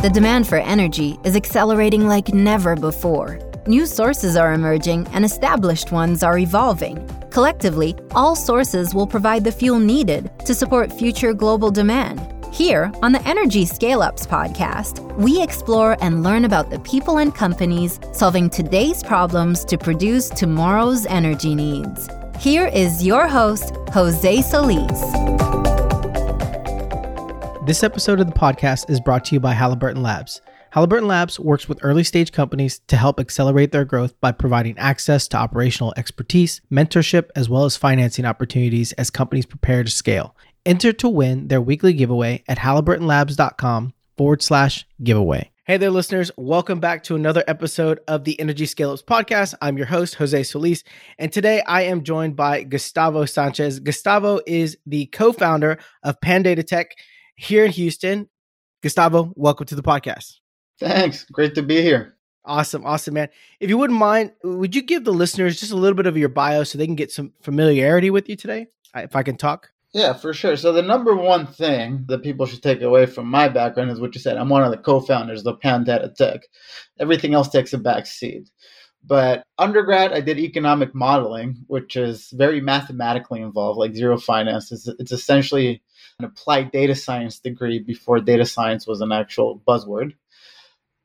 The demand for energy is accelerating like never before. New sources are emerging and established ones are evolving. Collectively, all sources will provide the fuel needed to support future global demand. Here, on the Energy Scale Ups podcast, we explore and learn about the people and companies solving today's problems to produce tomorrow's energy needs. Here is your host, Jose Solis. This episode of the podcast is brought to you by Halliburton Labs. Halliburton Labs works with early stage companies to help accelerate their growth by providing access to operational expertise, mentorship, as well as financing opportunities as companies prepare to scale. Enter to win their weekly giveaway at halliburtonlabs.com forward slash giveaway. Hey there, listeners. Welcome back to another episode of the Energy Scale Ups podcast. I'm your host, Jose Solis, and today I am joined by Gustavo Sanchez. Gustavo is the co founder of Pandata Tech here in Houston. Gustavo, welcome to the podcast. Thanks. Great to be here. Awesome. Awesome, man. If you wouldn't mind, would you give the listeners just a little bit of your bio so they can get some familiarity with you today? If I can talk. Yeah, for sure. So the number one thing that people should take away from my background is what you said. I'm one of the co-founders of Pandata Tech. Everything else takes a back seat. But undergrad, I did economic modeling, which is very mathematically involved, like zero finance. It's, it's essentially an applied data science degree before data science was an actual buzzword.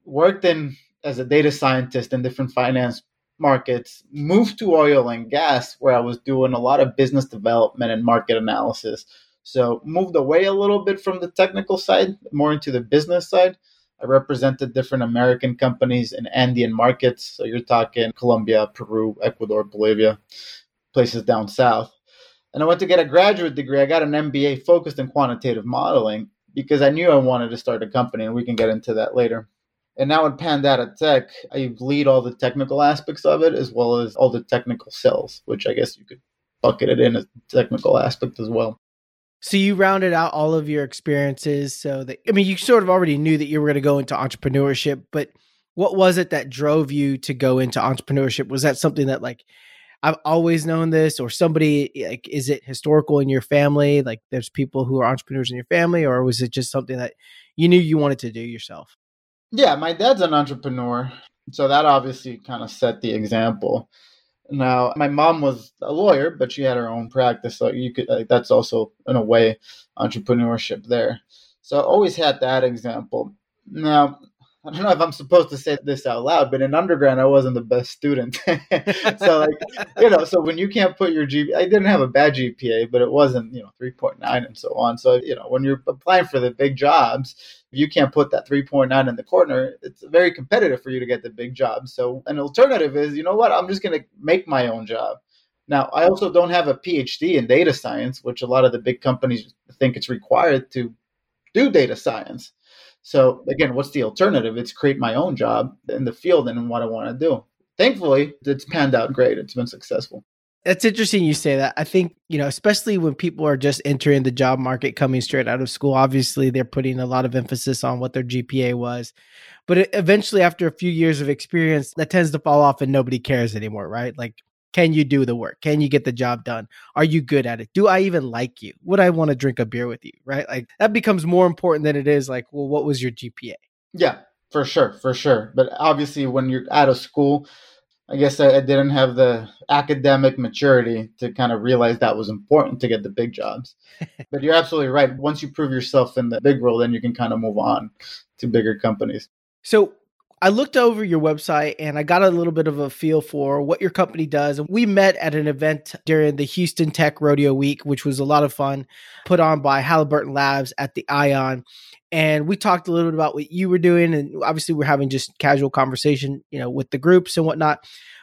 Worked in as a data scientist in different finance markets, moved to oil and gas, where I was doing a lot of business development and market analysis. So moved away a little bit from the technical side, more into the business side. I represented different American companies in Andean markets. So you're talking Colombia, Peru, Ecuador, Bolivia, places down south. And I went to get a graduate degree. I got an MBA focused in quantitative modeling because I knew I wanted to start a company, and we can get into that later. And now at Pandata Tech, I lead all the technical aspects of it as well as all the technical sales, which I guess you could bucket it in as technical aspect as well. So you rounded out all of your experiences so that I mean you sort of already knew that you were going to go into entrepreneurship, but what was it that drove you to go into entrepreneurship? Was that something that like I've always known this, or somebody eh, like, is it historical in your family? Like, there's people who are entrepreneurs in your family, or was it just something that you knew you wanted to do yourself? Yeah, my dad's an entrepreneur, so that obviously kind of set the example. Now, my mom was a lawyer, but she had her own practice, so you could like, that's also in a way entrepreneurship there. So I always had that example. Now, I don't know if I'm supposed to say this out loud, but in undergrad I wasn't the best student. so like you know, so when you can't put your GPA, I didn't have a bad GPA, but it wasn't you know 3.9 and so on. So you know, when you're applying for the big jobs, if you can't put that 3.9 in the corner, it's very competitive for you to get the big job. So an alternative is, you know what, I'm just going to make my own job. Now, I also don't have a PhD in data science, which a lot of the big companies think it's required to do data science. So again, what's the alternative? It's create my own job in the field and what I want to do. Thankfully, it's panned out great. It's been successful. That's interesting you say that. I think, you know, especially when people are just entering the job market coming straight out of school, obviously they're putting a lot of emphasis on what their GPA was. But eventually, after a few years of experience, that tends to fall off and nobody cares anymore, right? Like can you do the work? Can you get the job done? Are you good at it? Do I even like you? Would I want to drink a beer with you? Right? Like that becomes more important than it is like, well, what was your GPA? Yeah, for sure, for sure. But obviously, when you're out of school, I guess I, I didn't have the academic maturity to kind of realize that was important to get the big jobs. but you're absolutely right. Once you prove yourself in the big role, then you can kind of move on to bigger companies. So, I looked over your website and I got a little bit of a feel for what your company does. And we met at an event during the Houston Tech Rodeo Week, which was a lot of fun, put on by Halliburton Labs at the Ion. And we talked a little bit about what you were doing. And obviously, we're having just casual conversation, you know, with the groups and whatnot.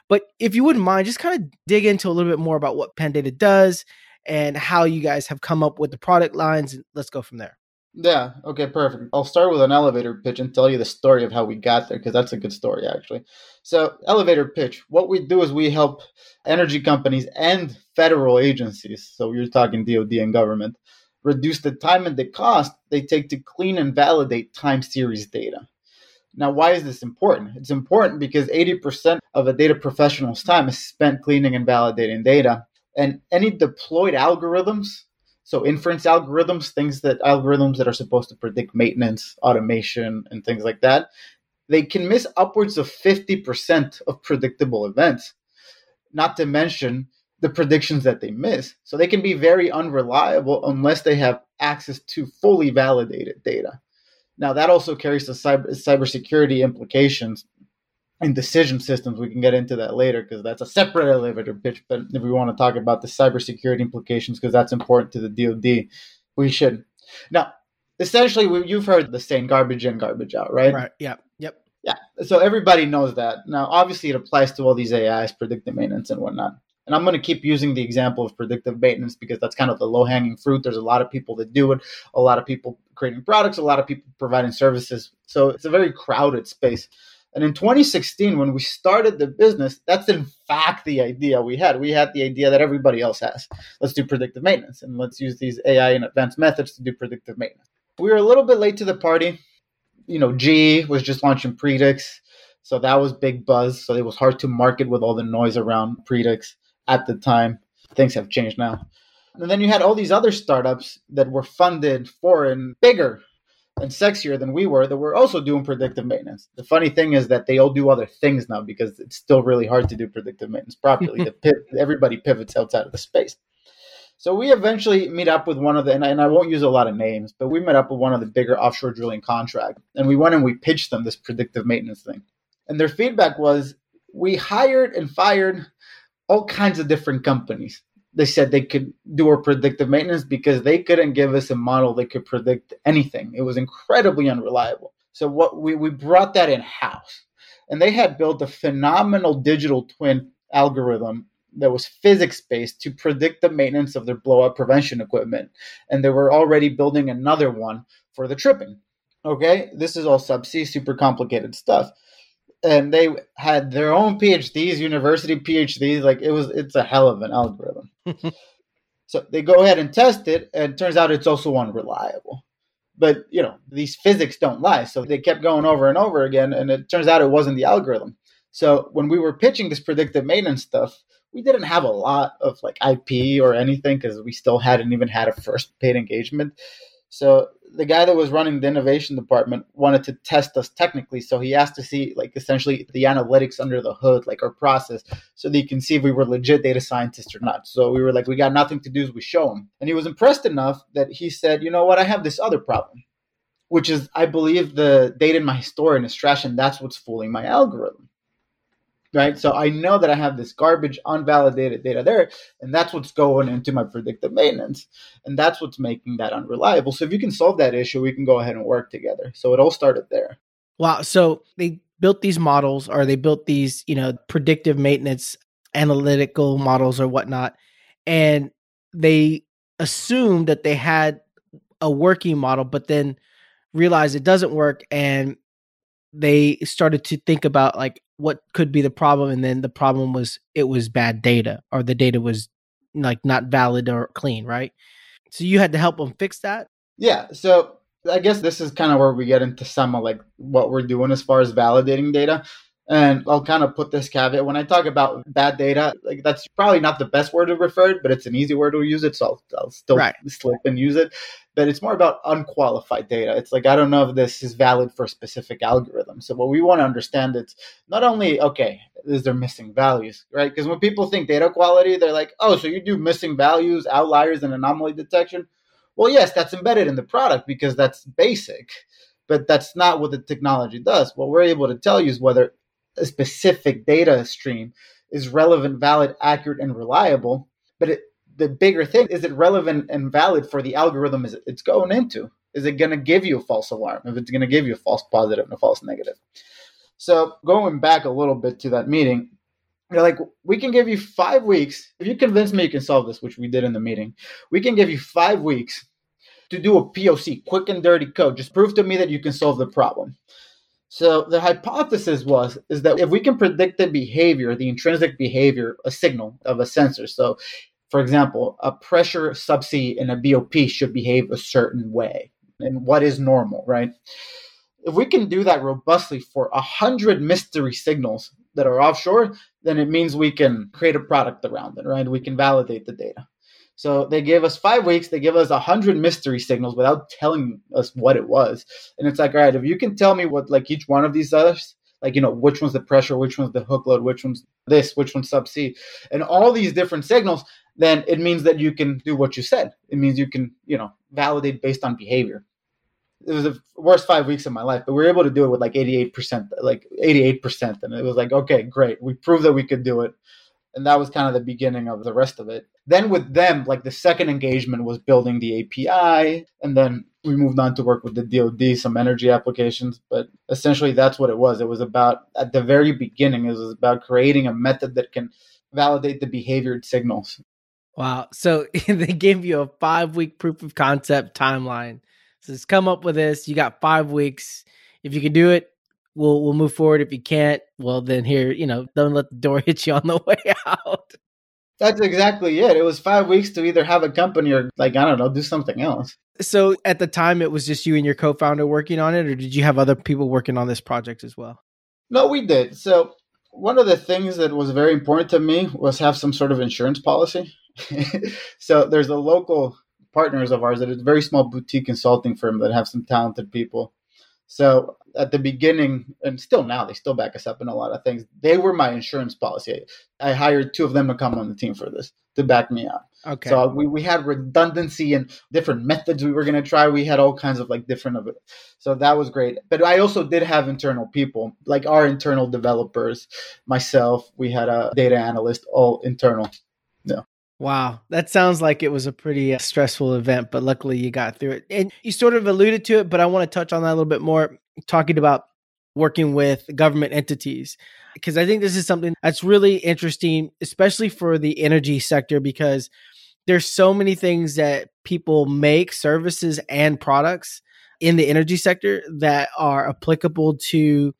But if you wouldn't mind, just kind of dig into a little bit more about what Pandata does and how you guys have come up with the product lines. And let's go from there. Yeah. Okay. Perfect. I'll start with an elevator pitch and tell you the story of how we got there because that's a good story actually. So, elevator pitch. What we do is we help energy companies and federal agencies. So you're talking DoD and government reduce the time and the cost they take to clean and validate time series data. Now, why is this important? It's important because 80% of a data professional's time is spent cleaning and validating data, and any deployed algorithms So inference algorithms, things that algorithms that are supposed to predict maintenance, automation, and things like that, they can miss upwards of 50% of predictable events. Not to mention the predictions that they miss. So they can be very unreliable unless they have access to fully validated data. Now that also carries the cyber cybersecurity implications in decision systems. We can get into that later because that's a separate elevator pitch. But if we want to talk about the cybersecurity implications, because that's important to the DoD, we should. Now, essentially, you've heard the saying "garbage in, garbage out," right? Right. Yeah. Yep. Yeah. So everybody knows that. Now, obviously, it applies to all these AIs, predictive maintenance, and whatnot. And I'm going to keep using the example of predictive maintenance because that's kind of the low hanging fruit. There's a lot of people that do it, a lot of people creating products, a lot of people providing services. So it's a very crowded space. And in 2016, when we started the business, that's in fact the idea we had. We had the idea that everybody else has. Let's do predictive maintenance and let's use these AI and advanced methods to do predictive maintenance. We were a little bit late to the party. You know, GE was just launching Predix. So that was big buzz. So it was hard to market with all the noise around Predix at the time. Things have changed now. And then you had all these other startups that were funded for and bigger and sexier than we were that were also doing predictive maintenance. The funny thing is that they all do other things now because it's still really hard to do predictive maintenance properly. the everybody pivots outside of the space. So we eventually meet up with one of the, and I, and I, won't use a lot of names, but we met up with one of the bigger offshore drilling contract, and we went and we pitched them this predictive maintenance thing, and their feedback was we hired and fired all kinds of different companies they said they could do our predictive maintenance because they couldn't give us a model that could predict anything. It was incredibly unreliable. So what we, we brought that in house. And they had built a phenomenal digital twin algorithm that was physics based to predict the maintenance of their blowout prevention equipment. And they were already building another one for the tripping. Okay, this is all subsea, super complicated stuff and they had their own PhDs, university PhDs. Like it was, it's a hell of an algorithm. so they go ahead and test it, and it turns out it's also unreliable. But you know, these physics don't lie, so they kept going over and over again, and it turns out it wasn't the algorithm. So when we were pitching this predictive maintenance stuff, we didn't have a lot of like IP or anything because we still hadn't even had a first paid engagement. So the guy that was running the innovation department wanted to test us technically. So he asked to see like essentially the analytics under the hood, like our process, so that he can see if we were legit data scientists or not. So we were like, we got nothing to do is we show him. And he was impressed enough that he said, you know what, I have this other problem, which is I believe the data in my historian is trash and that's what's fooling my algorithm right? So I know that I have this garbage, unvalidated data there, and that's what's going into my predictive maintenance, and that's what's making that unreliable. So if you can solve that issue, we can go ahead and work together. So it all started there. Wow. So they built these models, or they built these, you know, predictive maintenance analytical models or whatnot, and they assumed that they had a working model, but then realized it doesn't work and they started to think about like what could be the problem and then the problem was it was bad data or the data was like not valid or clean right? So you had to help them fix that? Yeah so i guess this is kind of where we get into some of like what we're doing as far as validating data and I'll kind of put this caveat when I talk about bad data, like that's probably not the best word to refer it, but it's an easy word to use it. So I'll, I'll still right. slip and use it. But it's more about unqualified data. It's like, I don't know if this is valid for a specific algorithm. So what we want to understand is not only, okay, is there missing values, right? Because when people think data quality, they're like, oh, so you do missing values, outliers, and anomaly detection. Well, yes, that's embedded in the product because that's basic but that's not what the technology does. What we're able to tell you is whether a specific data stream is relevant, valid, accurate, and reliable. But it, the bigger thing is it relevant and valid for the algorithm it's going into? Is it going to give you a false alarm? If it's going to give you a false positive and a false negative. So going back a little bit to that meeting, you're like, we can give you five weeks. If you convince me you can solve this, which we did in the meeting, we can give you five weeks to do a POC, quick and dirty code. Just prove to me that you can solve the problem. So the hypothesis was is that if we can predict the behavior, the intrinsic behavior, a signal of a sensor. So, for example, a pressure subsea in a BOP should behave a certain way, and what is normal, right? If we can do that robustly for a hundred mystery signals that are offshore, then it means we can create a product around it, right? We can validate the data. So they gave us five weeks. They give us a hundred mystery signals without telling us what it was. And it's like, all right, if you can tell me what like each one of these does, like you know which one's the pressure, which one's the hook load, which one's this, which one's subsea, and all these different signals, then it means that you can do what you said. It means you can you know validate based on behavior. It was the worst five weeks of my life, but we were able to do it with like 88%, like 88%. And it was like, okay, great. We proved that we could do it and that was kind of the beginning of the rest of it. Then with them, like the second engagement was building the API, and then we moved on to work with the DoD, some energy applications. But essentially, that's what it was. It was about at the very beginning, it was about creating a method that can validate the behaviored signals. Wow! So they gave you a five-week proof of concept timeline. So Says come up with this. You got five weeks. If you can do it, we'll we'll move forward. If you can't, well then here, you know, don't let the door hit you on the way out. That's exactly it. It was five weeks to either have a company or like I don't know, do something else. So at the time, it was just you and your co-founder working on it, or did you have other people working on this project as well? No, we did. So one of the things that was very important to me was have some sort of insurance policy. so there's a local partners of ours that is a very small boutique consulting firm that have some talented people. So at the beginning and still now they still back us up in a lot of things. They were my insurance policy. I hired two of them to come on the team for this to back me up. Okay. So we, we had redundancy and different methods we were going to try. We had all kinds of like different of it. So that was great. But i also did have internal people like our internal developers myself. We had a data analyst all internal Wow, that sounds like it was a pretty uh, stressful event, but luckily you got through it. And you sort of alluded to it, but I want to touch on that a little bit more talking about working with government entities because I think this is something that's really interesting, especially for the energy sector, because there's so many things that people make, services and products in the energy sector that are applicable to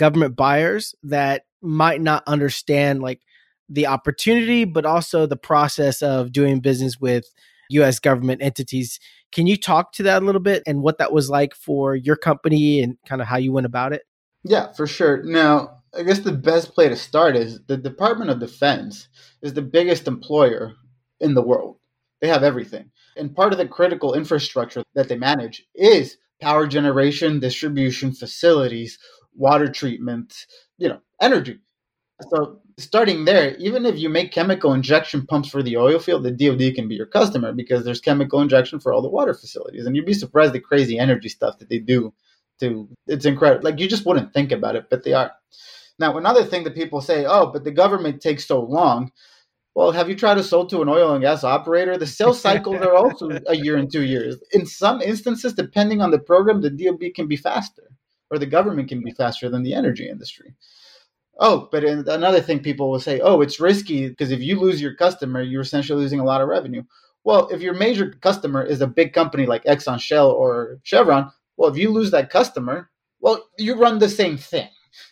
government buyers that might not understand like the opportunity, but also the process of doing business with US government entities. Can you talk to that a little bit and what that was like for your company and kind of how you went about it? Yeah, for sure. Now, I guess the best place to start is the Department of Defense is the biggest employer in the world. They have everything. And part of the critical infrastructure that they manage is power generation, distribution facilities, water treatment, you know, energy. So starting there, even if you make chemical injection pumps for the oil field, the DoD can be your customer because there's chemical injection for all the water facilities, and you'd be surprised the crazy energy stuff that they do. To it's incredible. Like you just wouldn't think about it, but they are. Now, another thing that people say, oh, but the government takes so long. Well, have you tried to sell to an oil and gas operator? The sales cycles are also a year and two years. In some instances, depending on the program, the DoD can be faster, or the government can be faster than the energy industry. Oh, but another thing people will say, oh, it's risky because if you lose your customer, you're essentially losing a lot of revenue. Well, if your major customer is a big company like Exxon, Shell, or Chevron, well, if you lose that customer, well, you run the same thing.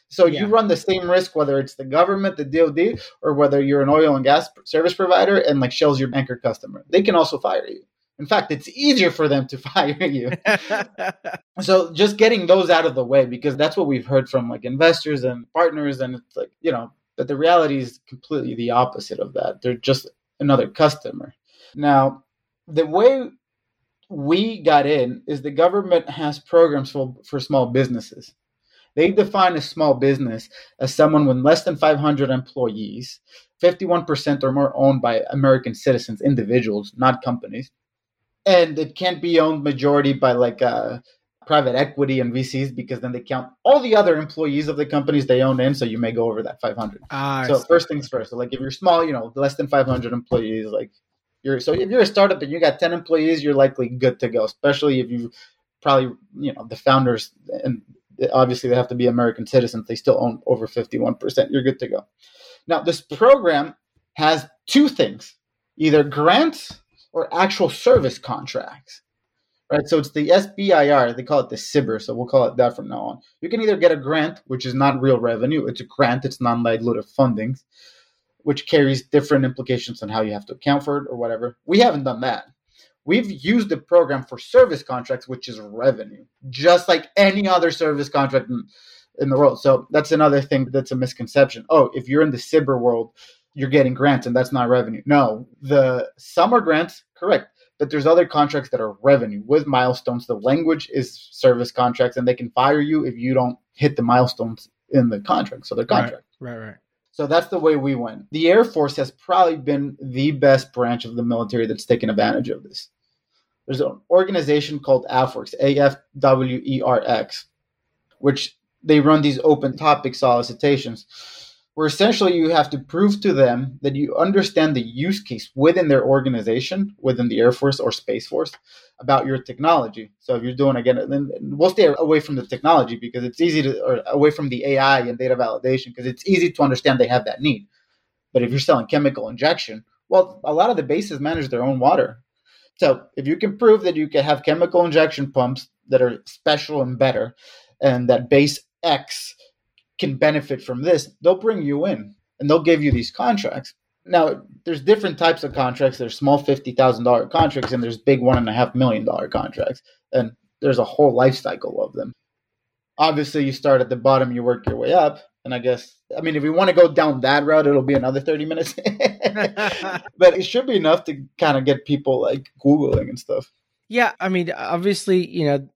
So yeah. you run the same risk whether it's the government, the DoD, or whether you're an oil and gas service provider and like Shell's your anchor customer. They can also fire you. In fact, it's easier for them to fire you. so just getting those out of the way because that's what we've heard from like investors and partners and it's like, you know, but the reality is completely the opposite of that. They're just another customer. Now, the way we got in is the government has programs for, for small businesses. They define a small business as someone with less than 500 employees, 51% or more owned by American citizens, individuals, not companies and it can't be owned majority by like uh, private equity and VCs because then they count all the other employees of the companies they own in, so you may go over that 500. Ah, so first things first. So like if you're small, you know, less than 500 employees, like you're so if you're a startup and you got 10 employees, you're likely good to go. Especially if you probably you know the founders and obviously they have to be American citizens. They still own over 51 percent. You're good to go. Now this program has two things: either grants or actual service contracts. Right, so it's the SBIR. They call it the SBIR, so we'll call it that from now on. You can either get a grant, which is not real revenue; it's a grant, it's non-dilutive funding, which carries different implications on how you have to account for it or whatever. We haven't done that. We've used the program for service contracts, which is revenue, just like any other service contract in, in the world. So that's another thing that's a misconception. Oh, if you're in the SBIR world, you're getting grants and that's not revenue. No, the summer grants, correct. But there's other contracts that are revenue with milestones. The language is service contracts, and they can fire you if you don't hit the milestones in the contract. So they're contract. Right, right, right. So that's the way we went. The Air Force has probably been the best branch of the military that's taken advantage of this. There's an organization called AFWERX, A F W E R X, which they run these open topic solicitations where essentially you have to prove to them that you understand the use case within their organization, within the Air Force or Space Force, about your technology. So if you're doing again, then we'll stay away from the technology because it's easy to, or away from the AI and data validation because it's easy to understand they have that need. But if you're selling chemical injection, well, a lot of the bases manage their own water. So if you can prove that you can have chemical injection pumps that are special and better, and that base X can benefit from this, they'll bring you in and they'll give you these contracts. Now, there's different types of contracts. There's small fifty thousand dollar contracts, and there's big one and a half million dollar contracts, and there's a whole life cycle of them. Obviously, you start at the bottom, you work your way up, and I guess I mean if we want to go down that route, it'll be another thirty minutes, but it should be enough to kind of get people like googling and stuff. Yeah, I mean, obviously, you know,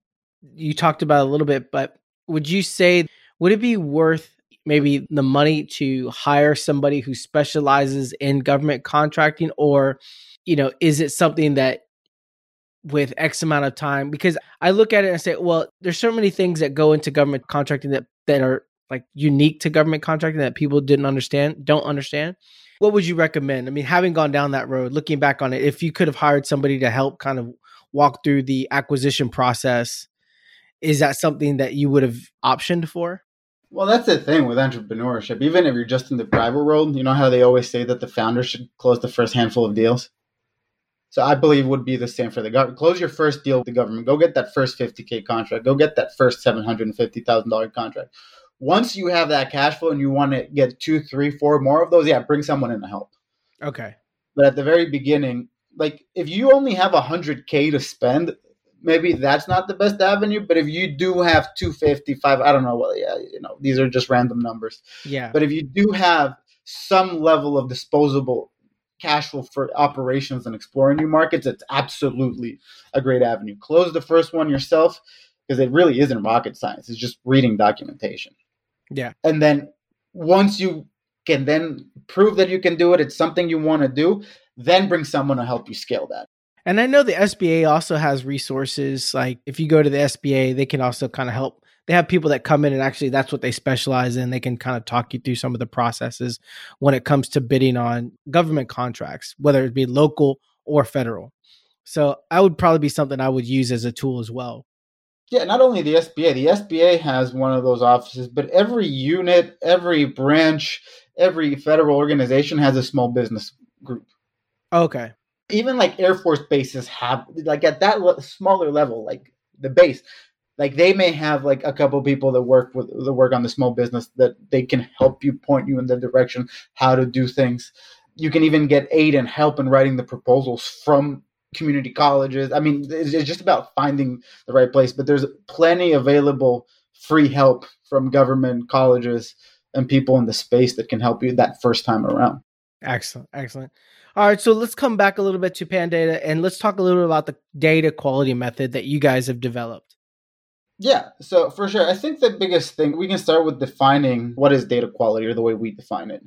you talked about a little bit, but would you say would it be worth maybe the money to hire somebody who specializes in government contracting? Or you know is it something that with x amount of time? Because i look at it and say well there's so many things that go into government contracting that that are like unique to government contracting that people didn't understand don't understand. What would you recommend? I mean having gone down that road looking back on it if you could have hired somebody to help kind of walk through the acquisition process is that something that you would have optioned for well, that's the thing with entrepreneurship. Even if you're just in the private world, you know how they always say that the founder should close the first handful of deals? So I believe would be the same for the government. Close your first deal with the government. Go get that first 50K contract. Go get that first $750,000 contract. Once you have that cash flow and you want to get two, three, four more of those, yeah, bring someone in to help. Okay. But at the very beginning, like if you only have 100K to spend, maybe that's not the best avenue. But if you do have 255, I don't know. Well, yeah, you know, these are just random numbers. Yeah. But if you do have some level of disposable cash flow for operations and exploring new markets, it's absolutely a great avenue. Close the first one yourself because it really isn't rocket science. It's just reading documentation. Yeah. And then once you can then prove that you can do it, it's something you want to do, then bring someone to help you scale that. And I know the SBA also has resources. Like if you go to the SBA, they can also kind of help. They have people that come in and actually that's what they specialize in. They can kind of talk you through some of the processes when it comes to bidding on government contracts, whether it be local or federal. So I would probably be something I would use as a tool as well. Yeah, not only the SBA, the SBA has one of those offices, but every unit, every branch, every federal organization has a small business group. Okay even like Air Force bases have like at that le- smaller level, like the base, like they may have like a couple people that work with that work on the small business that they can help you point you in the direction how to do things. You can even get aid and help in writing the proposals from community colleges. I mean, it's just about finding the right place. But there's plenty available free help from government colleges and people in the space that can help you that first time around. Excellent, excellent. All right, so let's come back a little bit to Pandata and let's talk a little bit about the data quality method that you guys have developed. Yeah, so for sure. I think the biggest thing, we can start with defining what is data quality or the way we define it.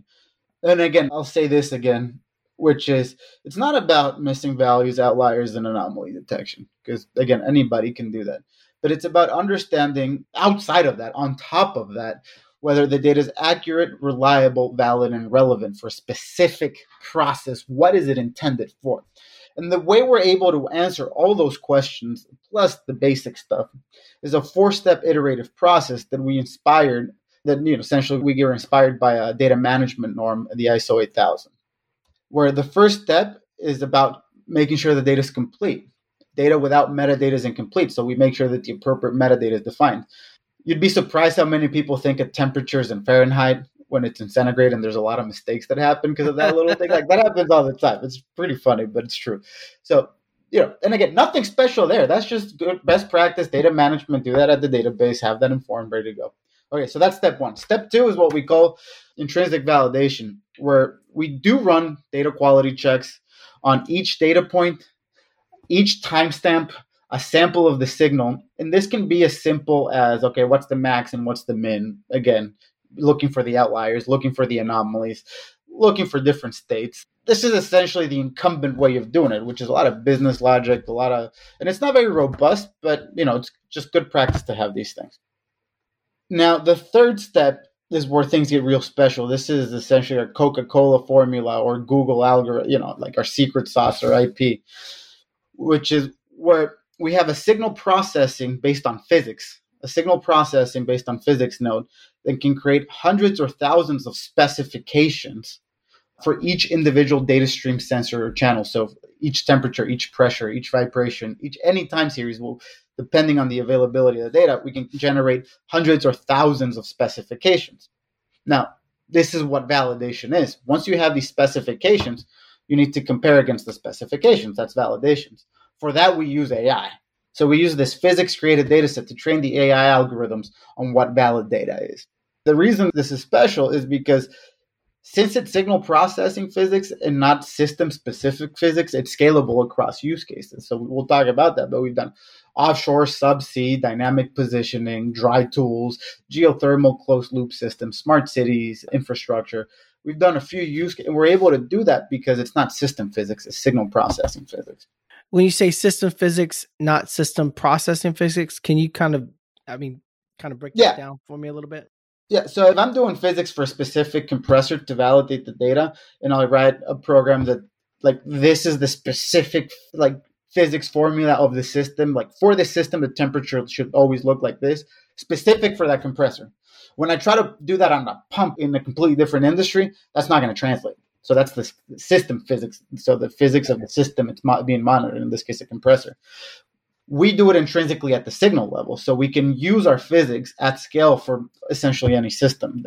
And again, I'll say this again, which is it's not about missing values, outliers, and anomaly detection, because again, anybody can do that. But it's about understanding outside of that, on top of that, whether the data is accurate, reliable, valid, and relevant for a specific process. What is it intended for? And the way we're able to answer all those questions, plus the basic stuff, is a four step iterative process that we inspired, that you know, essentially we were inspired by a data management norm, the ISO 8000, where the first step is about making sure the data is complete. Data without metadata is incomplete, so we make sure that the appropriate metadata is defined you'd be surprised how many people think of temperatures in Fahrenheit when it's in centigrade, and there's a lot of mistakes that happen because of that little thing. Like that happens all the time. It's pretty funny, but it's true. So you know, and again, nothing special there. That's just good best practice data management. Do that at the database. Have that informed, ready to go. Okay, so that's step one. Step two is what we call intrinsic validation, where we do run data quality checks on each data point, each timestamp, a sample of the signal. And this can be as simple as okay, what's the max and what's the min? Again, looking for the outliers, looking for the anomalies, looking for different states. This is essentially the incumbent way of doing it, which is a lot of business logic, a lot of, and it's not very robust, but you know, it's just good practice to have these things. Now, the third step is where things get real special. This is essentially our Coca Cola formula or Google algorithm, you know, like our secret sauce or IP, which is where we have a signal processing based on physics, a signal processing based on physics node that can create hundreds or thousands of specifications for each individual data stream sensor or channel. So each temperature, each pressure, each vibration, each any time series will depending on the availability of the data, we can generate hundreds or thousands of specifications. Now, this is what validation is. Once you have these specifications, you need to compare against the specifications. That's validations. For that, we use AI. So we use this physics created data set to train the AI algorithms on what valid data is. The reason this is special is because since it's signal processing physics and not system specific physics, it's scalable across use cases. So we'll talk about that, but we've done offshore subsea dynamic positioning, dry tools, geothermal closed loop systems, smart cities, infrastructure. We've done a few use cases, and we're able to do that because it's not system physics, it's signal processing physics. When you say system physics, not system processing physics, can you kind of I mean kind of break yeah. that down for me a little bit? Yeah, so if I'm doing physics for a specific compressor to validate the data, and I write a program that like this is the specific like physics formula of the system, like for the system, the temperature should always look like this, specific for that compressor. When I try to do that on a pump in a completely different industry, that's not going to translate. So that's the system physics. So the physics of the system, it's being monitored, in this case, a compressor we do it intrinsically at the signal level. So we can use our physics at scale for essentially any system.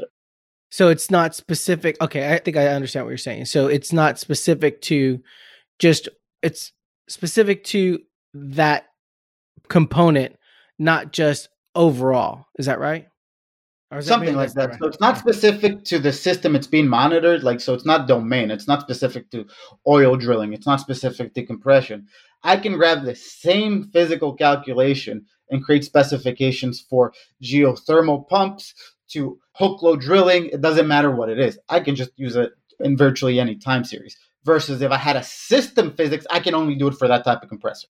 So it's not specific. Okay, I think I understand what you're saying. So it's not specific to just, it's specific to that component, not just overall. Is that right? Something like that. Right? So it's not specific to the system it's being monitored. Like, so it's not domain. It's not specific to oil drilling. It's not specific to compression. I can grab the same physical calculation and create specifications for geothermal pumps to hook load drilling. It doesn't matter what it is. I can just use it in virtually any time series. Versus if I had a system physics, I can only do it for that type of compressor.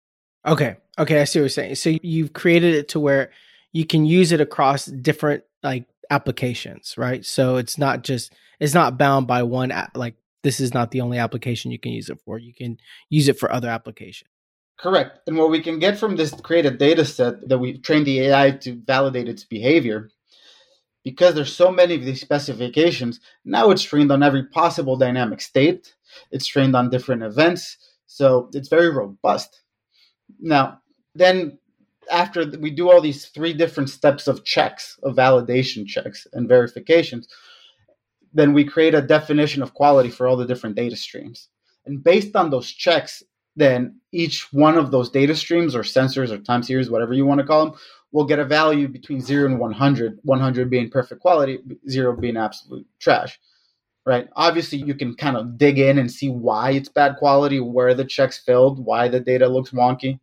Okay. Okay. I see what you're saying. So you've created it to where you can use it across different like applications, right? So it's not just it's not bound by one like this is not the only application you can use it for. You can use it for other applications. Correct. And what we can get from this created data set that we trained the AI to validate its behavior, because there's so many of these specifications, now it's trained on every possible dynamic state. It's trained on different events. So it's very robust. Now, then after we do all these three different steps of checks, of validation checks and verifications, then we create a definition of quality for all the different data streams. And based on those checks, then each one of those data streams or sensors or time series, whatever you want to call them, will get a value between 0 and 100, 100 being perfect quality, 0 being absolute trash. Right. Obviously, you can kind of dig in and see why it's bad quality, where the checks failed, why the data looks wonky.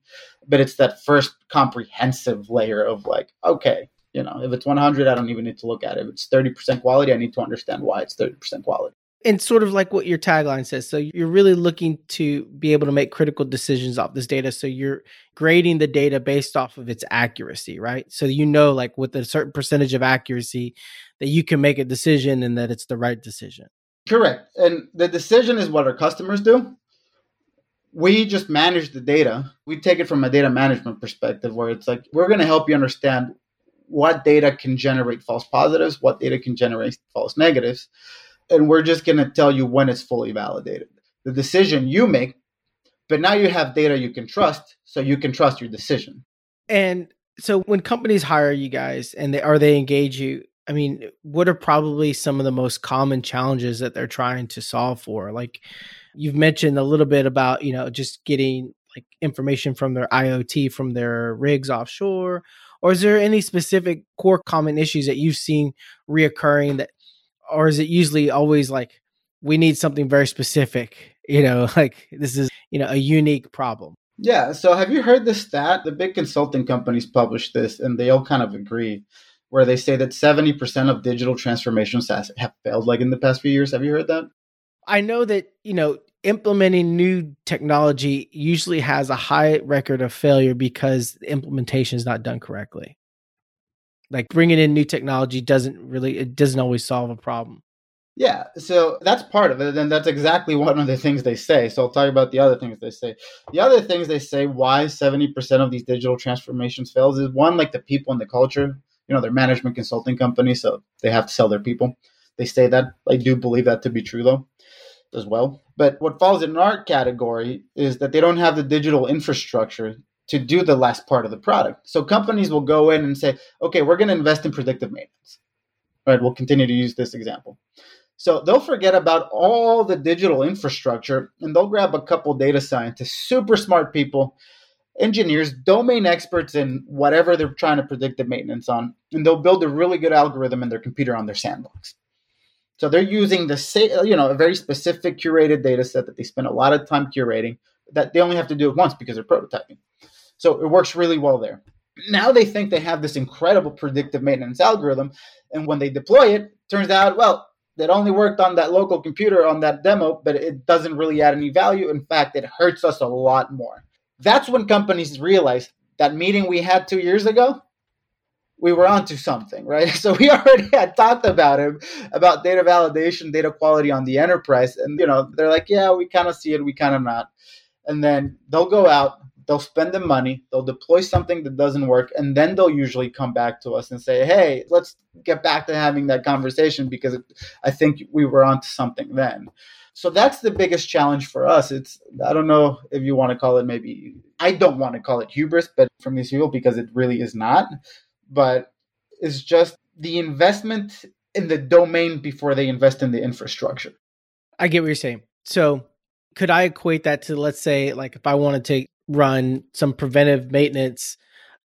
But it's that first comprehensive layer of like, okay, you know, if it's 100, I don't even need to look at it. If it's 30% quality, I need to understand why it's 30% quality and sort of like what your tagline says. So you're really looking to be able to make critical decisions off this data. So you're grading the data based off of its accuracy, right? So you know, like with a certain percentage of accuracy, that you can make a decision and that it's the right decision. Correct. And the decision is what our customers do. We just manage the data. We take it from a data management perspective where it's like, we're going to help you understand what data can generate false positives, what data can generate false negatives and we're just going to tell you when it's fully validated. The decision you make, but now you have data you can trust, so you can trust your decision. And so when companies hire you guys and they or they engage you, I mean, what are probably some of the most common challenges that they're trying to solve for? Like you've mentioned a little bit about, you know, just getting like information from their IoT from their rigs offshore Or is there any specific core common issues that you've seen reoccurring that, or is it usually always like we need something very specific? You know, like this is, you know, a unique problem. Yeah. So have you heard the stat? The big consulting companies publish this and they all kind of agree where they say that 70% of digital transformations have failed like in the past few years. Have you heard that? I know that, you know, implementing new technology usually has a high record of failure because the implementation is not done correctly. Like bringing in new technology doesn't really it doesn't always solve a problem. Yeah, so that's part of it, and that's exactly one of the things they say. So I'll talk about the other things they say. The other things they say why seventy percent of these digital transformations fails is one like the people and the culture. You know, they're management consulting companies, so they have to sell their people. They say that. I do believe that to be true though, as well. But what falls in our category is that they don't have the digital infrastructure to do the last part of the product. So companies will go in and say, okay, we're going to invest in predictive maintenance. Right? We'll continue to use this example. So they'll forget about all the digital infrastructure and they'll grab a couple data scientists, super smart people, engineers, domain experts in whatever they're trying to predict the maintenance on, and they'll build a really good algorithm in their computer on their sandbox. So they're using the same, you know, a very specific curated data set that they spend a lot of time curating that they only have to do it once because they're prototyping. So it works really well there. Now they think they have this incredible predictive maintenance algorithm, and when they deploy it, turns out, well, that only worked on that local computer on that demo, but it doesn't really add any value. In fact, it hurts us a lot more. That's when companies realize that meeting we had two years ago, we were onto something, right? So we already had talked about it, about data validation, data quality on the enterprise. And, you know, they're like, yeah, we kind of see it, we kind of not. And then they'll go out, they'll spend the money, they'll deploy something that doesn't work, and then they'll usually come back to us and say, "Hey, let's get back to having that conversation because I think we were onto something then." So that's the biggest challenge for us. It's I don't know if you want to call it maybe I don't want to call it hubris, but from these people because it really is not. But it's just the investment in the domain before they invest in the infrastructure. I get what you're saying. So could I equate that to let's say like if I want to take run some preventive maintenance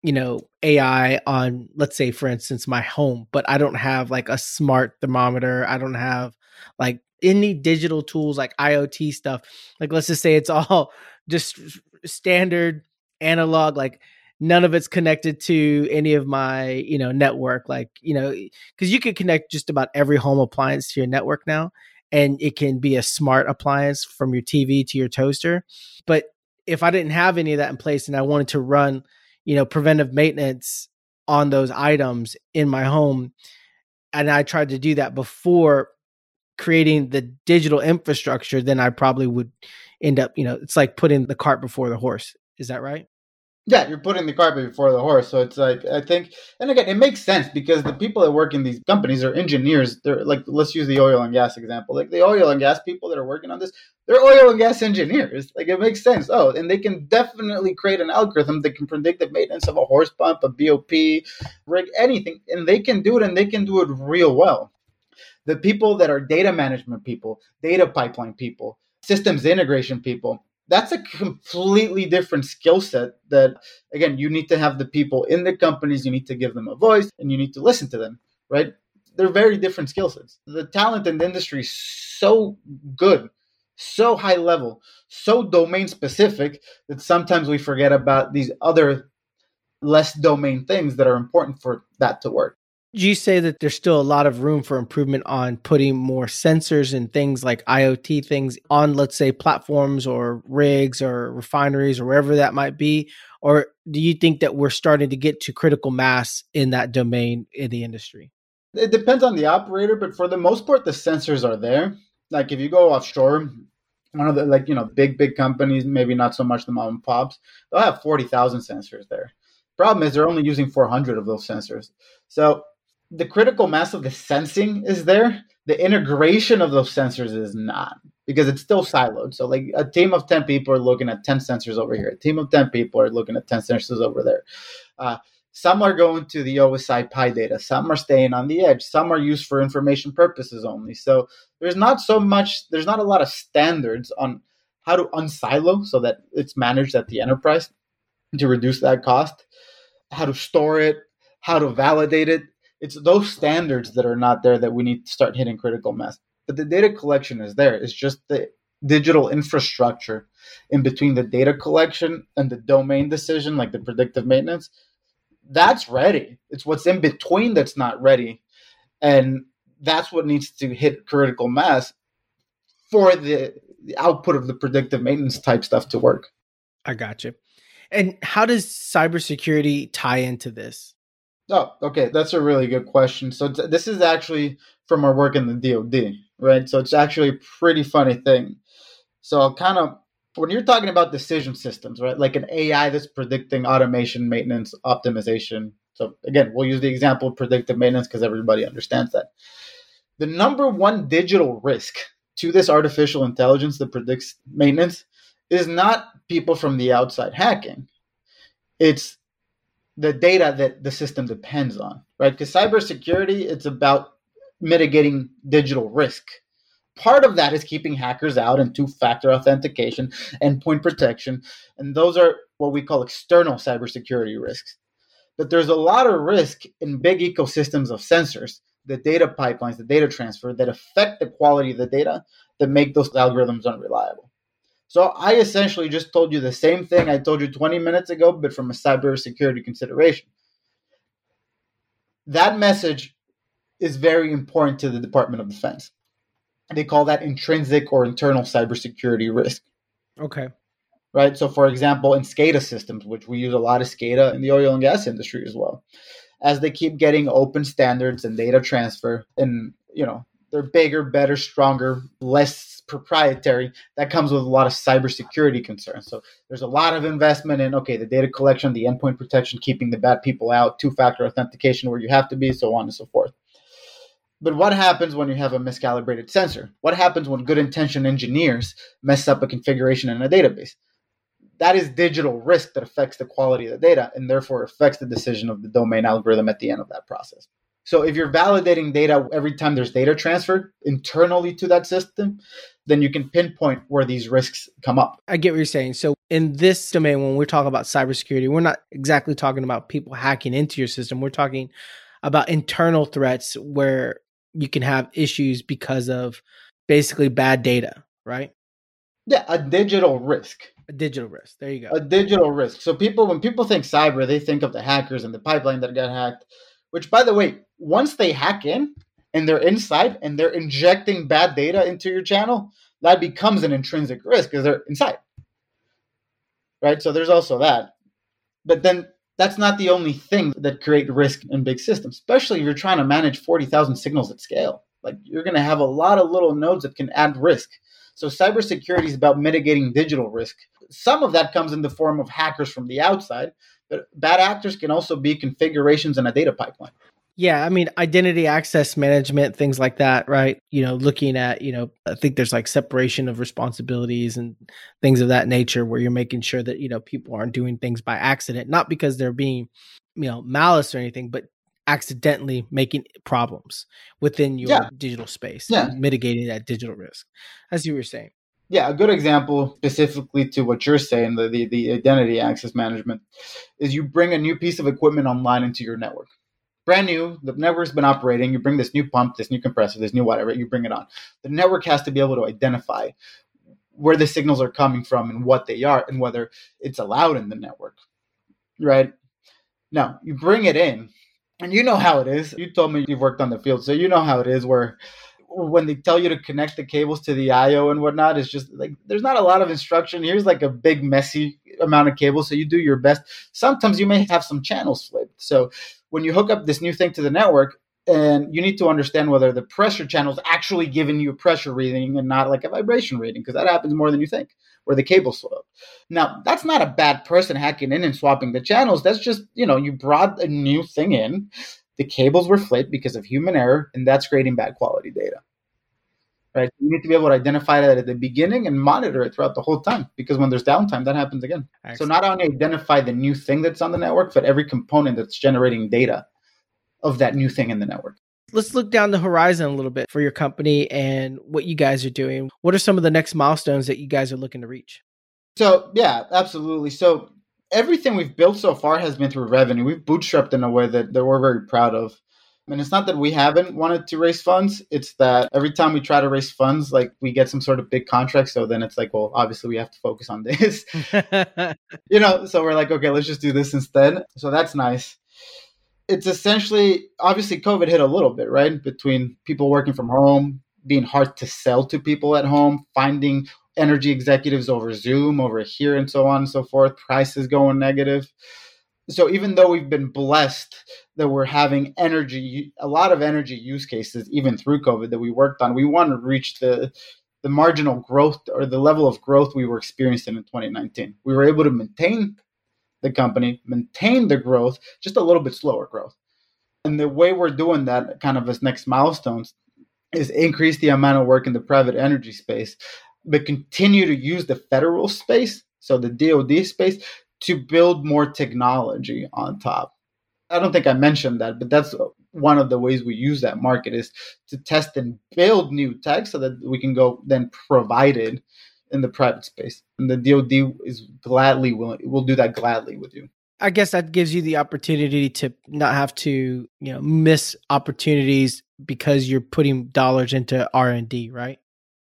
you know ai on let's say for instance my home but i don't have like a smart thermometer. I don't have like any digital tools like iot stuff. Like let's just say it's all just standard analog like none of it's connected to any of my you know network. Like you know because you can connect just about every home appliance to your network now and it can be a smart appliance from your tv to your toaster. But if I didn't have any of that in place and I wanted to run, you know, preventive maintenance on those items in my home, and I tried to do that before creating the digital infrastructure, then I probably would end up, you know, it's like putting the cart before the horse. Is that right? Yeah, you're putting the carpet before the horse. So it's like I think, and again, it makes sense because the people that work in these companies are engineers. They're like, let's use the oil and gas example. Like the oil and gas people that are working on this, they're oil and gas engineers. Like it makes sense. Oh, and they can definitely create an algorithm that can predict the maintenance of a horse pump, a BOP, rig, anything, and they can do it, and they can do it real well. The people that are data management people, data pipeline people, systems integration people, that's a completely different skill set that again you need to have the people in the companies you need to give them a voice and you need to listen to them right? They're very different skill sets. The talent in the industry is so good so high level so domain specific that sometimes we forget about these other less domain things that are important for that to work you say that there's still a lot of room for improvement on putting more sensors and things like IoT things on, let's say, platforms or rigs or refineries or wherever that might be? Or do you think that we're starting to get to critical mass in that domain in the industry? It depends on the operator, but for the most part, the sensors are there. Like if you go offshore, one of the like you know big big companies, maybe not so much the mom and pops, they'll have forty thousand sensors there. Problem is they're only using four hundred of those sensors. So the critical mass of the sensing is there. The integration of those sensors is not because it's still siloed. So, like a team of 10 people are looking at 10 sensors over here, a team of 10 people are looking at 10 sensors over there. Uh, some are going to the OSI Pi data, some are staying on the edge, some are used for information purposes only. So, there's not so much, there's not a lot of standards on how to unsilo so that it's managed at the enterprise to reduce that cost. how to store it, how to validate it. It's those standards that are not there that we need to start hitting critical mass. But the data collection is there. It's just the digital infrastructure in between the data collection and the domain decision, like the predictive maintenance. That's ready. It's what's in between that's not ready. And that's what needs to hit critical mass for the, the output of the predictive maintenance type stuff to work. I got you. And how does cybersecurity tie into this? Oh, okay. That's a really good question. So, t- this is actually from our work in the DoD, right? So, it's actually a pretty funny thing. So, I'll kind of, when you're talking about decision systems, right? Like an AI that's predicting automation, maintenance, optimization. So, again, we'll use the example of predictive maintenance because everybody understands that. The number one digital risk to this artificial intelligence that predicts maintenance is not people from the outside hacking. It's the data that the system depends on, right? Because cybersecurity, it's about mitigating digital risk. Part of that is keeping hackers out and two factor authentication, endpoint protection. And those are what we call external cybersecurity risks. But there's a lot of risk in big ecosystems of sensors, the data pipelines, the data transfer that affect the quality of the data that make those algorithms unreliable. So I essentially just told you the same thing I told you 20 minutes ago, but from a cybersecurity consideration. That message is very important to the Department of Defense. They call that intrinsic or internal cybersecurity risk. Okay. Right. So, for example, in SCADA systems, which we use a lot of SCADA in the oil and gas industry as well, as they keep getting open standards and data transfer, and you know they're bigger, better, stronger, less proprietary. That comes with a lot of cybersecurity concerns. So there's a lot of investment in okay, the data collection, the endpoint protection, keeping the bad people out, two-factor authentication where you have to be, so on and so forth. But what happens when you have a miscalibrated sensor? What happens when good intentioned engineers mess up a configuration in a database? That is digital risk that affects the quality of the data and therefore affects the decision of the domain algorithm at the end of that process. So if you're validating data every time there's data transferred internally to that system, then you can pinpoint where these risks come up. I get what you're saying. So in this domain, when we're talking about cybersecurity, we're not exactly talking about people hacking into your system. We're talking about internal threats where you can have issues because of basically bad data, right? Yeah, a digital risk. A digital risk. There you go. A digital risk. So people, when people think cyber, they think of the hackers and the pipeline that got hacked. Which, by the way, once they hack in and they're inside and they're injecting bad data into your channel, that becomes an intrinsic risk because they're inside. Right? So there's also that. But then that's not the only thing that create risk in big systems, especially if you're trying to manage 40,000 signals at scale. Like you're going to have a lot of little nodes that can add risk. So cybersecurity is about mitigating digital risk. Some of that comes in the form of hackers from the outside, bad actors can also be configurations in a data pipeline. Yeah, I mean identity access management, things like that, right? You know, looking at, you know, I think there's like separation of responsibilities and things of that nature where you're making sure that, you know, people aren't doing things by accident, not because they're being, you know, malice or anything, but accidentally making problems within your yeah. digital space, yeah. mitigating that digital risk, as you were saying. Yeah, a good example specifically to what you're saying, the, the, the identity access management, is you bring a new piece of equipment online into your network brand new. The network's been operating. You bring this new pump, this new compressor, this new whatever. You bring it on. The network has to be able to identify where the signals are coming from and what they are, and whether it's allowed in the network. Right now, you bring it in, and you know how it is. You told me you've worked on the field, so you know how it is. Where when they tell you to connect the cables to the IO and whatnot, it's just like there's not a lot of instruction. Here's like a big messy amount of cables, so you do your best. Sometimes you may have some channels flipped, so when you hook up this new thing to the network, and you need to understand whether the pressure channel is actually giving you a pressure reading and not like a vibration reading, because that happens more than you think, where the cable's swap. Now, that's not a bad person hacking in and swapping the channels. That's just, you know, you brought a new thing in, the cables were flipped because of human error, and that's creating bad quality data right? You need to be able to identify that at the beginning and monitor it throughout the whole time because when there's downtime, that happens again. Excellent. So not only identify the new thing that's on the network, but every component that's generating data of that new thing in the network. Let's look down the horizon a little bit for your company and what you guys are doing. What are some of the next milestones that you guys are looking to reach? So, yeah, absolutely. So, everything we've built so far has been through revenue. We've bootstrapped in a way that, that we're very proud of. And it's not that we haven't wanted to raise funds. It's that every time we try to raise funds, like we get some sort of big contract. So then it's like, well, obviously we have to focus on this. you know, so we're like, okay, let's just do this instead. So that's nice. It's essentially, obviously, COVID hit a little bit, right? Between people working from home, being hard to sell to people at home, finding energy executives over Zoom, over here, and so on and so forth, prices going negative. So even though we've been blessed that we're having energy a lot of energy use cases even through covid that we worked on we want to reach the the marginal growth or the level of growth we were experiencing in 2019 we were able to maintain the company maintain the growth just a little bit slower growth. And the way we're doing that kind of as next milestones is increase the amount of work in the private energy space but continue to use the federal space so the dod space to build more technology on top. I don't think I mentioned that, but that's one of the ways we use that market is to test and build new tech so that we can go then provide it in the private space. And the DoD is gladly willing will do that gladly with you. I guess that gives you the opportunity to not have to, you know, miss opportunities because you're putting dollars into R&D, right?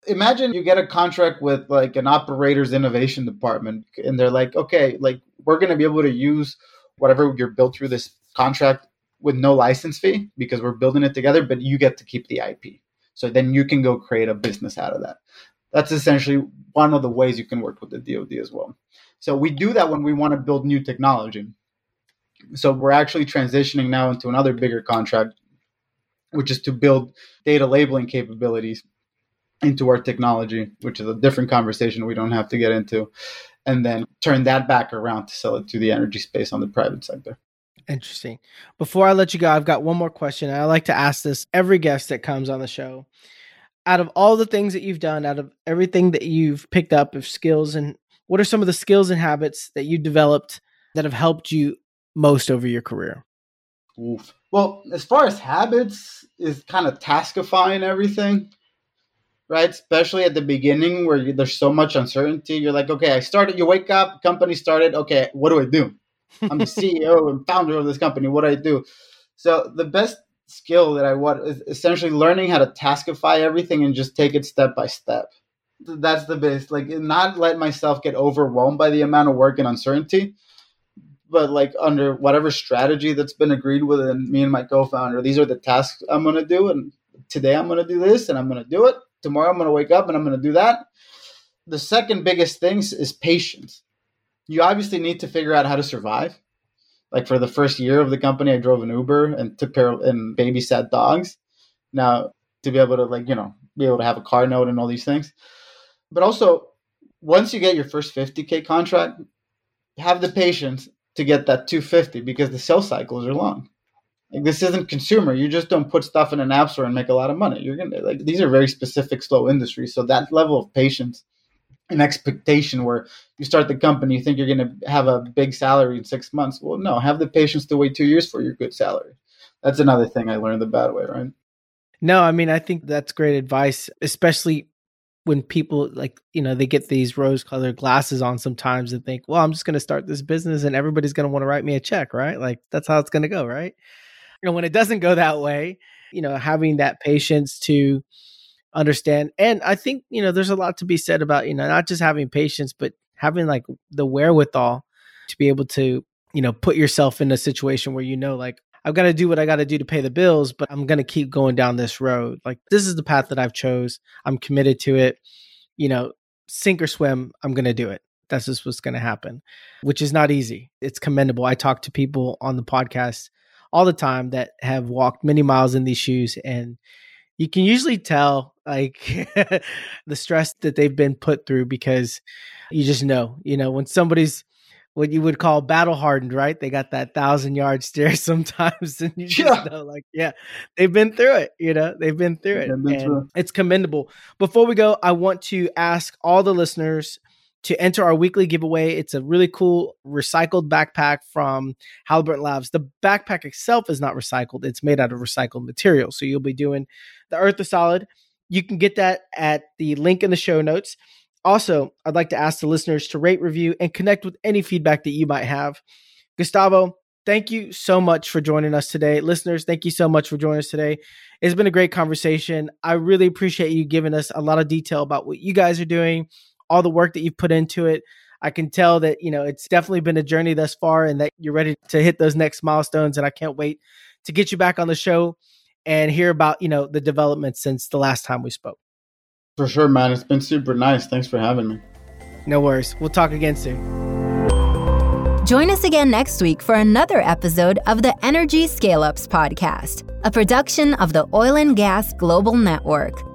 Imagine you get a contract with like an operator's innovation department and they're like okay like we're going to be able to use whatever you're built through this contract with no license fee because we're building it together but you get to keep the ip so then you can go create a business out of that. That's essentially one of the ways you can work with the dod as well. So we do that when we want to build new technology. So we're actually transitioning now into another bigger contract which is to build data labeling capabilities into our technology, which is a different conversation we don't have to get into, and then turn that back around to sell it to the energy space on the private sector. Interesting. Before I let you go, I've got one more question. I like to ask this every guest that comes on the show. Out of all the things that you've done, out of everything that you've picked up of skills, and what are some of the skills and habits that you developed that have helped you most over your career? Oof. Well, as far as habits, is kind of taskifying everything right? Especially at the beginning where you, there's so much uncertainty. You're like, okay, I started, you wake up, company started. Okay, what do I do? I'm the CEO and founder of this company. What do I do? So the best skill that I want is essentially learning how to taskify everything and just take it step by step. That's the best. Like not let myself get overwhelmed by the amount of work and uncertainty, but like under whatever strategy that's been agreed with and me and my co-founder, these are the tasks I'm gonna do and today I'm gonna do this and I'm gonna do it tomorrow I'm going to wake up and I'm going to do that. The second biggest thing is patience. You obviously need to figure out how to survive. Like for the first year of the company, I drove an Uber and took care of and babysat dogs. Now to be able to like you know be able to have a car note and all these things, but also once you get your first 50k contract, have the patience to get that 250 because the sales cycles are long. Like this isn't consumer. You just don't put stuff in an app store and make a lot of money. You're gonna like these are very specific, slow industries. So that level of patience and expectation where you start the company, you think you're gonna have a big salary in six months. Well, no, have the patience to wait two years for your good salary. That's another thing I learned the bad way, right? No, I mean I think that's great advice, especially when people like you know they get these rose colored glasses on sometimes and think well i'm just going to start this business and everybody's going to want to write me a check right like that's how it's going to go right know, when it doesn't go that way, you know, having that patience to understand. And I think, you know, there's a lot to be said about, you know, not just having patience, but having like the wherewithal to be able to, you know, put yourself in a situation where you know, like, I've got to do what I got to do to pay the bills, but I'm going to keep going down this road. Like, this is the path that I've chose. I'm committed to it. You know, sink or swim, I'm going to do it. That's just what's going to happen, which is not easy. It's commendable. I talk to people on the podcast all the time that have walked many miles in these shoes and you can usually tell like the stress that they've been put through because you just know, you know, when somebody's what you would call battle hardened, right? They got that thousand yard stare sometimes, and you just yeah. know, like, yeah, they've been through it. You know, they've been through it, been and through. it's commendable. Before we go, I want to ask all the listeners to enter our weekly giveaway. It's a really cool recycled backpack from Halliburton Labs. The backpack itself is not recycled, it's made out of recycled material. So you'll be doing the Earth is Solid. You can get that at the link in the show notes. Also, I'd like to ask the listeners to rate, review, and connect with any feedback that you might have. Gustavo, thank you so much for joining us today. Listeners, thank you so much for joining us today. It's been a great conversation. I really appreciate you giving us a lot of detail about what you guys are doing, all the work that you've put into it. I can tell that, you know, it's definitely been a journey thus far and that you're ready to hit those next milestones. And I can't wait to get you back on the show and hear about, you know, the developments since the last time we spoke. For sure, man. It's been super nice. Thanks for having me. No worries. We'll talk again soon. Join us again next week for another episode of the Energy Scale Ups Podcast, a production of the Oil and Gas Global Network.